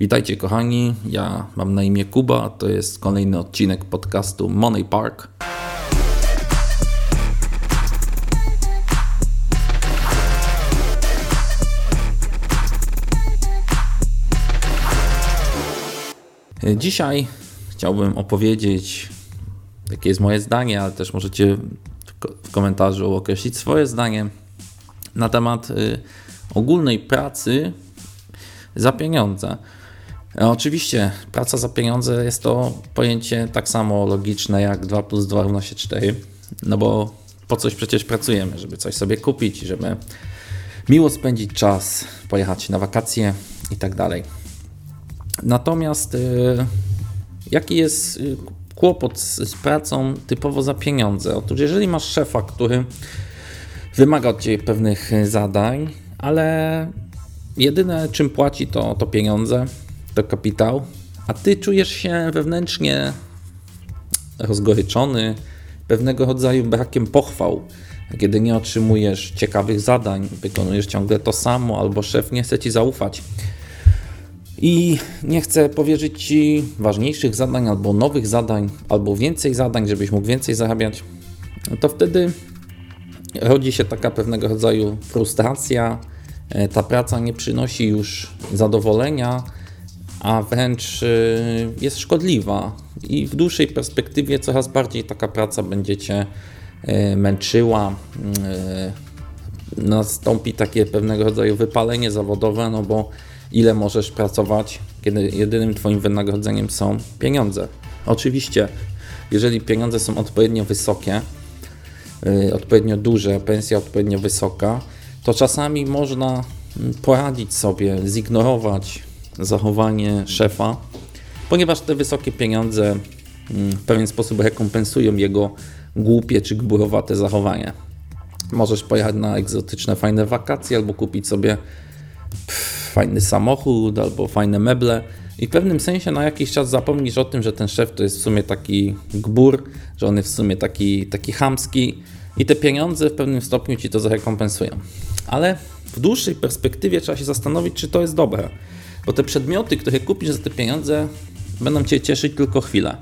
Witajcie kochani, ja mam na imię Kuba, to jest kolejny odcinek podcastu Money Park. Dzisiaj chciałbym opowiedzieć, jakie jest moje zdanie, ale też możecie w komentarzu określić swoje zdanie na temat y, ogólnej pracy za pieniądze. E, oczywiście praca za pieniądze jest to pojęcie tak samo logiczne jak 2 plus 2 równa się 4, no bo po coś przecież pracujemy, żeby coś sobie kupić, żeby miło spędzić czas, pojechać na wakacje i tak dalej. Natomiast y, jaki jest y, kłopot z, z pracą typowo za pieniądze? Otóż jeżeli masz szefa, który wymaga od Ciebie pewnych zadań, ale jedyne czym płaci to, to pieniądze, to kapitał, a Ty czujesz się wewnętrznie rozgoryczony, pewnego rodzaju brakiem pochwał, kiedy nie otrzymujesz ciekawych zadań, wykonujesz ciągle to samo, albo szef nie chce Ci zaufać. I nie chce powierzyć Ci ważniejszych zadań, albo nowych zadań, albo więcej zadań, żebyś mógł więcej zarabiać, to wtedy rodzi się taka pewnego rodzaju frustracja. E, ta praca nie przynosi już zadowolenia, a wręcz e, jest szkodliwa. I w dłuższej perspektywie coraz bardziej taka praca będzie cię e, męczyła. Nastąpi takie pewnego rodzaju wypalenie zawodowe, no bo ile możesz pracować, kiedy jedynym Twoim wynagrodzeniem są pieniądze. Oczywiście, jeżeli pieniądze są odpowiednio wysokie, Y, odpowiednio duże, pensja odpowiednio wysoka, to czasami można poradzić sobie, zignorować zachowanie szefa, ponieważ te wysokie pieniądze mm, w pewien sposób rekompensują jego głupie czy gburowate zachowanie. Możesz pojechać na egzotyczne, fajne wakacje albo kupić sobie pff, fajny samochód albo fajne meble i w pewnym sensie na jakiś czas zapomnisz o tym, że ten szef to jest w sumie taki gbur, że on jest w sumie taki, taki chamski i te pieniądze w pewnym stopniu ci to zrekompensują. Ale w dłuższej perspektywie trzeba się zastanowić, czy to jest dobre, bo te przedmioty, które kupisz za te pieniądze, będą cię cieszyć tylko chwilę.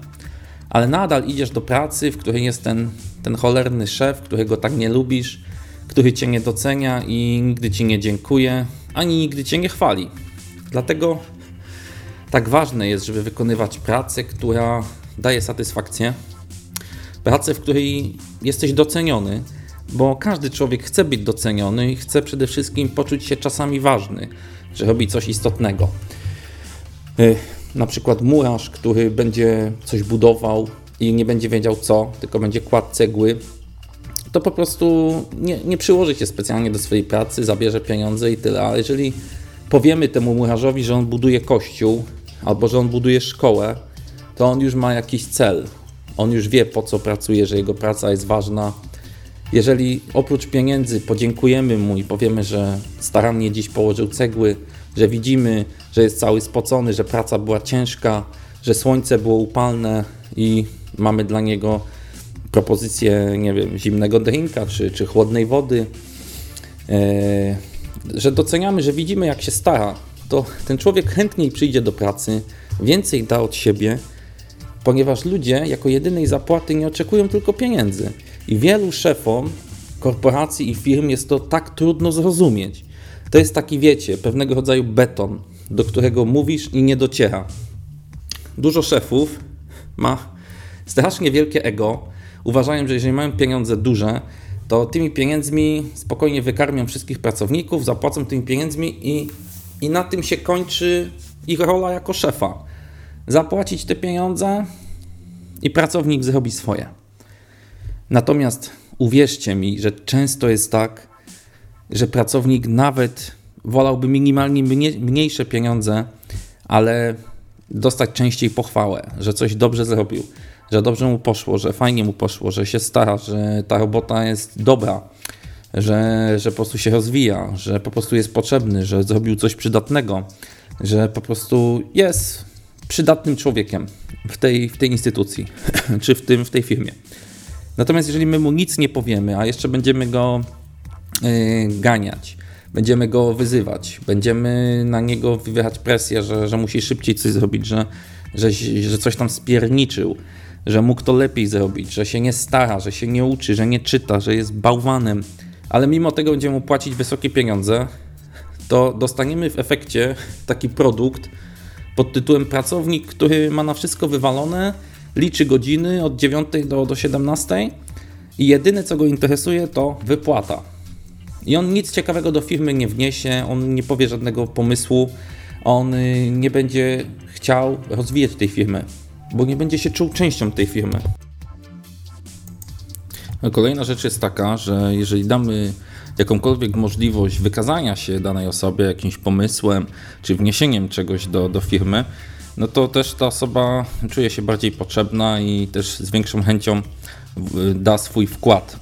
Ale nadal idziesz do pracy, w której jest ten, ten cholerny szef, którego tak nie lubisz, który cię nie docenia i nigdy ci nie dziękuje, ani nigdy cię nie chwali. Dlatego tak ważne jest, żeby wykonywać pracę, która daje satysfakcję, pracę, w której jesteś doceniony, bo każdy człowiek chce być doceniony i chce przede wszystkim poczuć się czasami ważny, że robi coś istotnego. Y, na przykład murarz, który będzie coś budował i nie będzie wiedział co, tylko będzie kładł cegły, to po prostu nie, nie przyłoży się specjalnie do swojej pracy, zabierze pieniądze i tyle. Ale jeżeli powiemy temu murarzowi, że on buduje kościół albo że on buduje szkołę, to on już ma jakiś cel. On już wie, po co pracuje, że jego praca jest ważna. Jeżeli oprócz pieniędzy podziękujemy mu i powiemy, że starannie dziś położył cegły, że widzimy, że jest cały spocony, że praca była ciężka, że słońce było upalne i mamy dla niego propozycję, nie wiem, zimnego drinka czy, czy chłodnej wody, e, że doceniamy, że widzimy, jak się stara, to ten człowiek chętniej przyjdzie do pracy, więcej da od siebie, ponieważ ludzie jako jedynej zapłaty nie oczekują tylko pieniędzy. I wielu szefom korporacji i firm jest to tak trudno zrozumieć. To jest taki, wiecie, pewnego rodzaju beton, do którego mówisz i nie dociera. Dużo szefów ma strasznie wielkie ego. Uważają, że jeżeli mają pieniądze duże, to tymi pieniędzmi spokojnie wykarmią wszystkich pracowników, zapłacą tymi pieniędzmi i, i na tym się kończy ich rola jako szefa zapłacić te pieniądze i pracownik zrobi swoje. Natomiast uwierzcie mi, że często jest tak, że pracownik nawet wolałby minimalnie mniejsze pieniądze, ale dostać częściej pochwałę, że coś dobrze zrobił, że dobrze mu poszło, że fajnie mu poszło, że się stara, że ta robota jest dobra, że, że po prostu się rozwija, że po prostu jest potrzebny, że zrobił coś przydatnego, że po prostu jest przydatnym człowiekiem w tej, w tej instytucji, czy w, tym, w tej firmie. Natomiast jeżeli my mu nic nie powiemy, a jeszcze będziemy go yy, ganiać, będziemy go wyzywać, będziemy na niego wywierać presję, że, że musi szybciej coś zrobić, że, że, że coś tam spierniczył, że mógł to lepiej zrobić, że się nie stara, że się nie uczy, że nie czyta, że jest bałwanem, ale mimo tego będziemy mu płacić wysokie pieniądze, to dostaniemy w efekcie taki produkt pod tytułem pracownik, który ma na wszystko wywalone, liczy godziny od 9 do, do 17 i jedyne co go interesuje to wypłata. I on nic ciekawego do firmy nie wniesie, on nie powie żadnego pomysłu, on y, nie będzie chciał rozwijać tej firmy, bo nie będzie się czuł częścią tej firmy. Kolejna rzecz jest taka, że jeżeli damy jakąkolwiek możliwość wykazania się danej osobie jakimś pomysłem czy wniesieniem czegoś do, do firmy, no to też ta osoba czuje się bardziej potrzebna i też z większą chęcią da swój wkład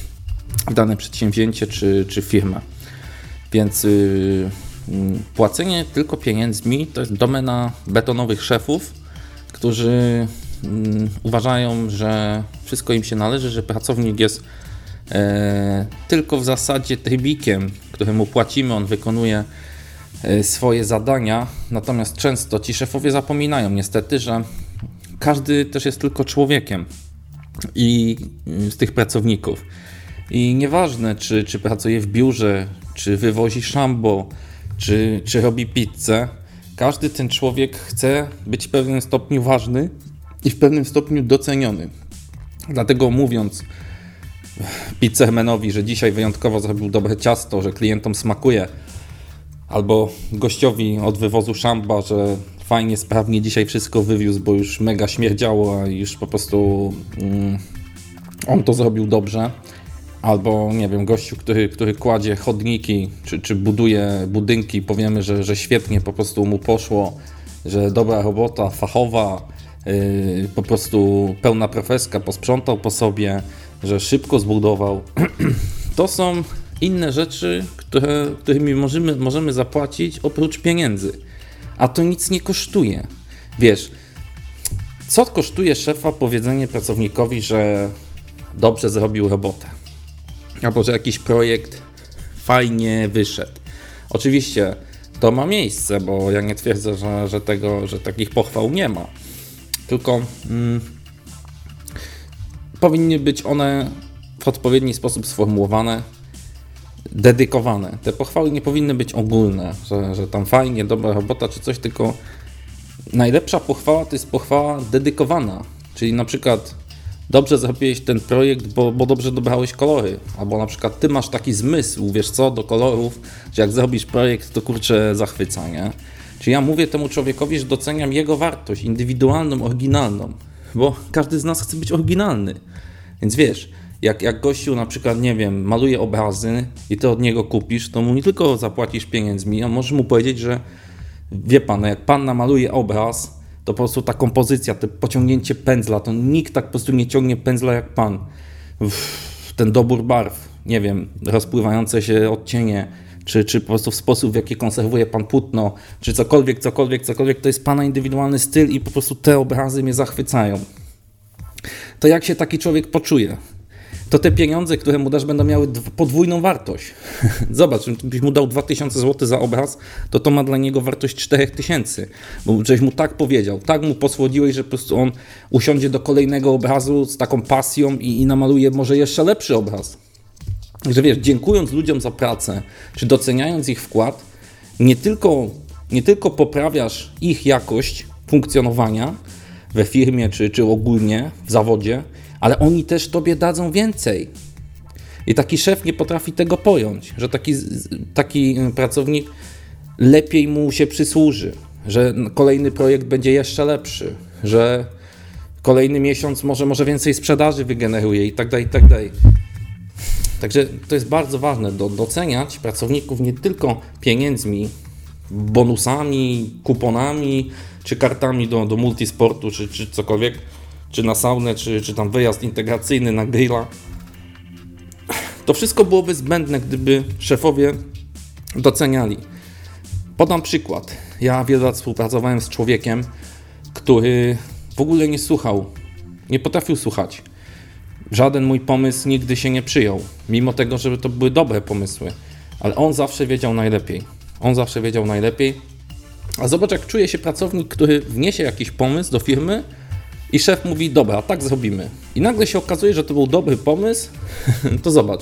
w dane przedsięwzięcie czy, czy firmę. Więc yy, płacenie tylko pieniędzmi to jest domena betonowych szefów, którzy yy, uważają, że wszystko im się należy, że pracownik jest E, tylko w zasadzie trybikiem, któremu płacimy, on wykonuje swoje zadania. Natomiast często ci szefowie zapominają niestety, że każdy też jest tylko człowiekiem i mm, z tych pracowników. I nieważne, czy, czy pracuje w biurze, czy wywozi szambo, czy, czy robi pizzę, każdy ten człowiek chce być w pewnym stopniu ważny i w pewnym stopniu doceniony. Dlatego mówiąc, pizzermanowi, że dzisiaj wyjątkowo zrobił dobre ciasto, że klientom smakuje, albo gościowi od wywozu szamba, że fajnie, sprawnie dzisiaj wszystko wywiózł, bo już mega śmierdziało, a już po prostu mm, on to zrobił dobrze. Albo, nie wiem, gościu, który, który kładzie chodniki, czy, czy buduje budynki, powiemy, że, że świetnie po prostu mu poszło, że dobra robota, fachowa, yy, po prostu pełna profeska, posprzątał po sobie, że szybko zbudował. To są inne rzeczy, które, którymi możemy, możemy zapłacić oprócz pieniędzy. A to nic nie kosztuje. Wiesz, co kosztuje szefa powiedzenie pracownikowi, że dobrze zrobił robotę? Albo że jakiś projekt fajnie wyszedł. Oczywiście to ma miejsce, bo ja nie twierdzę, że, że, tego, że takich pochwał nie ma. Tylko mm, powinny być one w odpowiedni sposób sformułowane, dedykowane. Te pochwały nie powinny być ogólne, że, że tam fajnie, dobra robota czy coś, tylko najlepsza pochwała to jest pochwała dedykowana. Czyli na przykład dobrze zrobiłeś ten projekt, bo, bo dobrze dobrałeś kolory. Albo na przykład ty masz taki zmysł, wiesz co, do kolorów, że jak zrobisz projekt, to kurczę zachwyca, nie? Czyli ja mówię temu człowiekowi, że doceniam jego wartość indywidualną, oryginalną, bo każdy z nas chce być oryginalny. Więc wiesz, jak, jak gościu na przykład, nie wiem, maluje obrazy i ty od niego kupisz, to mu nie tylko zapłacisz pieniędzmi, a możesz mu powiedzieć, że wie pan, no jak pan namaluje obraz, to po prostu ta kompozycja, to pociągnięcie pędzla, to nikt tak po prostu nie ciągnie pędzla jak pan. Uff, ten dobór barw, nie wiem, rozpływające się odcienie, czy, czy po prostu w sposób, w jaki konserwuje pan płótno, czy cokolwiek, cokolwiek, cokolwiek, to jest pana indywidualny styl i po prostu te obrazy mnie zachwycają to jak się taki człowiek poczuje? To te pieniądze, które mu dasz, będą miały podwójną wartość. Zobacz, byś mu dał 2000 zł za obraz, to to ma dla niego wartość 4000, bo żeś mu tak powiedział, tak mu posłodziłeś, że po prostu on usiądzie do kolejnego obrazu z taką pasją i, i namaluje może jeszcze lepszy obraz. Że wiesz, dziękując ludziom za pracę, czy doceniając ich wkład, nie tylko, nie tylko poprawiasz ich jakość funkcjonowania, we firmie czy, czy ogólnie w zawodzie, ale oni też tobie dadzą więcej. I taki szef nie potrafi tego pojąć, że taki, taki pracownik lepiej mu się przysłuży, że kolejny projekt będzie jeszcze lepszy, że kolejny miesiąc może, może więcej sprzedaży wygeneruje i tak dalej, i tak dalej. Także to jest bardzo ważne, do, doceniać pracowników nie tylko pieniędzmi, bonusami, kuponami, czy kartami do, do multisportu, czy, czy cokolwiek, czy na saunę, czy, czy tam wyjazd integracyjny na grilla. To wszystko byłoby zbędne, gdyby szefowie doceniali. Podam przykład. Ja wiele lat współpracowałem z człowiekiem, który w ogóle nie słuchał, nie potrafił słuchać. Żaden mój pomysł nigdy się nie przyjął, mimo tego, że to były dobre pomysły. ale on zawsze wiedział najlepiej. On zawsze wiedział najlepiej. A zobacz, jak czuje się pracownik, który wniesie jakiś pomysł do firmy i szef mówi: Dobra, tak zrobimy. I nagle się okazuje, że to był dobry pomysł. to zobacz.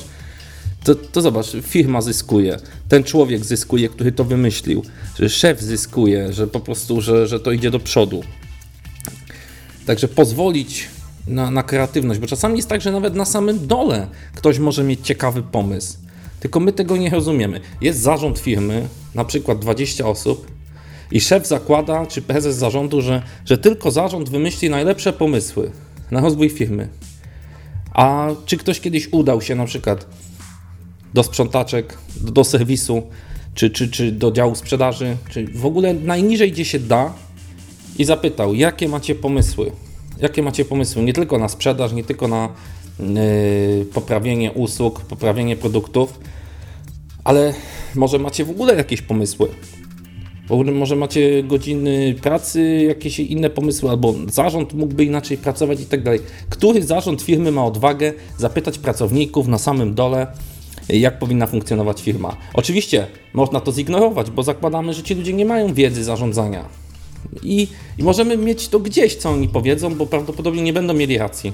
To, to zobacz, firma zyskuje, ten człowiek zyskuje, który to wymyślił, że szef zyskuje, że po prostu, że, że to idzie do przodu. Także pozwolić na, na kreatywność, bo czasami jest tak, że nawet na samym dole ktoś może mieć ciekawy pomysł. Tylko my tego nie rozumiemy. Jest zarząd firmy, na przykład 20 osób, i szef zakłada, czy prezes zarządu, że, że tylko zarząd wymyśli najlepsze pomysły na rozwój firmy. A czy ktoś kiedyś udał się na przykład do sprzątaczek, do, do serwisu, czy, czy, czy do działu sprzedaży, czy w ogóle najniżej, gdzie się da, i zapytał, jakie macie pomysły? Jakie macie pomysły? Nie tylko na sprzedaż, nie tylko na yy, poprawienie usług, poprawienie produktów, ale może macie w ogóle jakieś pomysły? Może macie godziny pracy, jakieś inne pomysły, albo zarząd mógłby inaczej pracować i tak dalej. Który zarząd firmy ma odwagę zapytać pracowników na samym dole, jak powinna funkcjonować firma? Oczywiście można to zignorować, bo zakładamy, że ci ludzie nie mają wiedzy zarządzania. I, I możemy mieć to gdzieś, co oni powiedzą, bo prawdopodobnie nie będą mieli racji.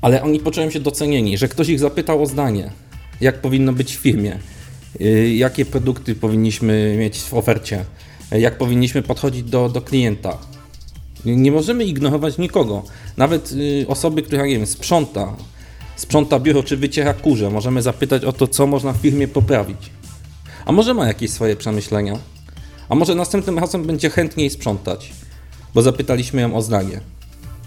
Ale oni poczują się docenieni, że ktoś ich zapytał o zdanie, jak powinno być w firmie, jakie produkty powinniśmy mieć w ofercie, jak powinniśmy podchodzić do, do klienta. Nie możemy ignorować nikogo. Nawet y, osoby, która nie wiem, sprząta, sprząta biuro czy wyciera kurze, możemy zapytać o to, co można w firmie poprawić. A może ma jakieś swoje przemyślenia? A może następnym razem będzie chętniej sprzątać, bo zapytaliśmy ją o zdanie.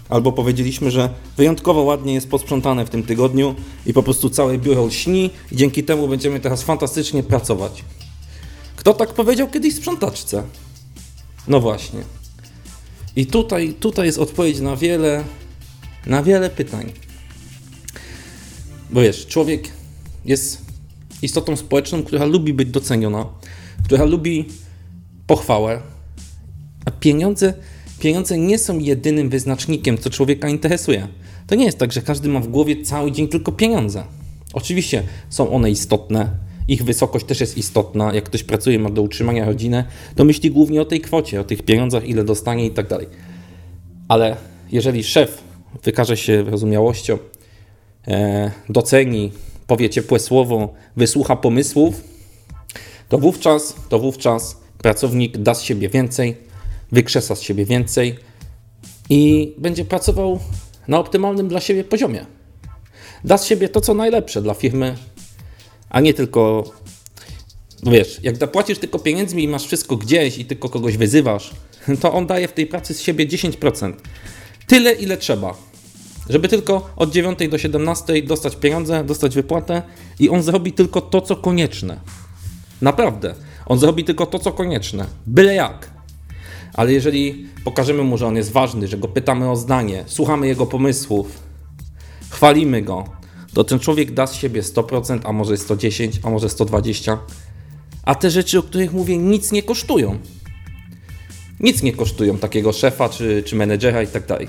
Albo powiedzieliśmy, że wyjątkowo ładnie jest posprzątane w tym tygodniu i po prostu całe biuro śni i dzięki temu będziemy teraz fantastycznie pracować. Kto tak powiedział kiedyś sprzątaczce? No właśnie. I tutaj, tutaj jest odpowiedź na wiele, na wiele pytań. Bo wiesz, człowiek jest istotą społeczną, która lubi być doceniona, która lubi pochwałę. A pieniądze, pieniądze nie są jedynym wyznacznikiem, co człowieka interesuje. To nie jest tak, że każdy ma w głowie cały dzień tylko pieniądze. Oczywiście są one istotne, ich wysokość też jest istotna. Jak ktoś pracuje, ma do utrzymania rodzinę, to myśli głównie o tej kwocie, o tych pieniądzach, ile dostanie i tak dalej. Ale jeżeli szef wykaże się wyrozumiałością, e, doceni, powie ciepłe słowo, wysłucha pomysłów, to wówczas, to wówczas pracownik da z siebie więcej, wykrzesa z siebie więcej i będzie pracował na optymalnym dla siebie poziomie. Da z siebie to, co najlepsze dla firmy, a nie tylko. No wiesz, jak zapłacisz tylko pieniędzmi i masz wszystko gdzieś i tylko kogoś wyzywasz, to on daje w tej pracy z siebie 10%. Tyle, ile trzeba. Żeby tylko od 9 do 17 dostać pieniądze, dostać wypłatę i on zrobi tylko to, co konieczne. Naprawdę. On zrobi tylko to, co konieczne. Byle jak. Ale jeżeli pokażemy mu, że on jest ważny, że go pytamy o zdanie, słuchamy jego pomysłów, chwalimy go, to ten człowiek da z siebie 100%, a może 110, a może 120. A te rzeczy, o których mówię, nic nie kosztują. Nic nie kosztują takiego szefa czy, czy menedżera i tak dalej.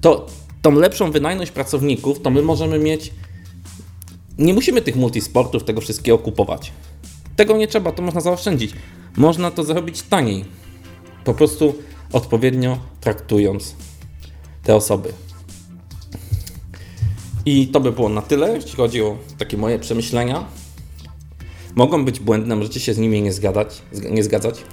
To tą lepszą wydajność pracowników, to my możemy mieć. Nie musimy tych multisportów, tego wszystkiego kupować. Tego nie trzeba, to można zaoszczędzić. Można to zrobić taniej. Po prostu odpowiednio traktując te osoby. I to by było na tyle, jeśli chodzi o takie moje przemyślenia. Mogą być błędne, możecie się z nimi nie zgadzać. Nie zgadzać.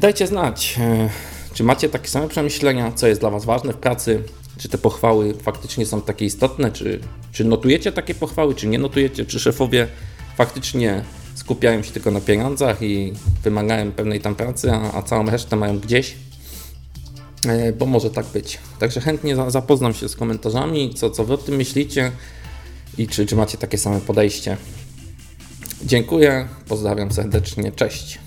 Dajcie znać, e, czy macie takie same przemyślenia, co jest dla Was ważne w pracy, czy te pochwały faktycznie są takie istotne, czy, czy notujecie takie pochwały, czy nie notujecie, czy szefowie faktycznie skupiają się tylko na pieniądzach i wymagają pewnej tam pracy, a, a całą resztę mają gdzieś, e, bo może tak być. Także chętnie zapoznam się z komentarzami, co, co wy o tym myślicie i czy, czy macie takie same podejście. Dziękuję, pozdrawiam serdecznie, cześć.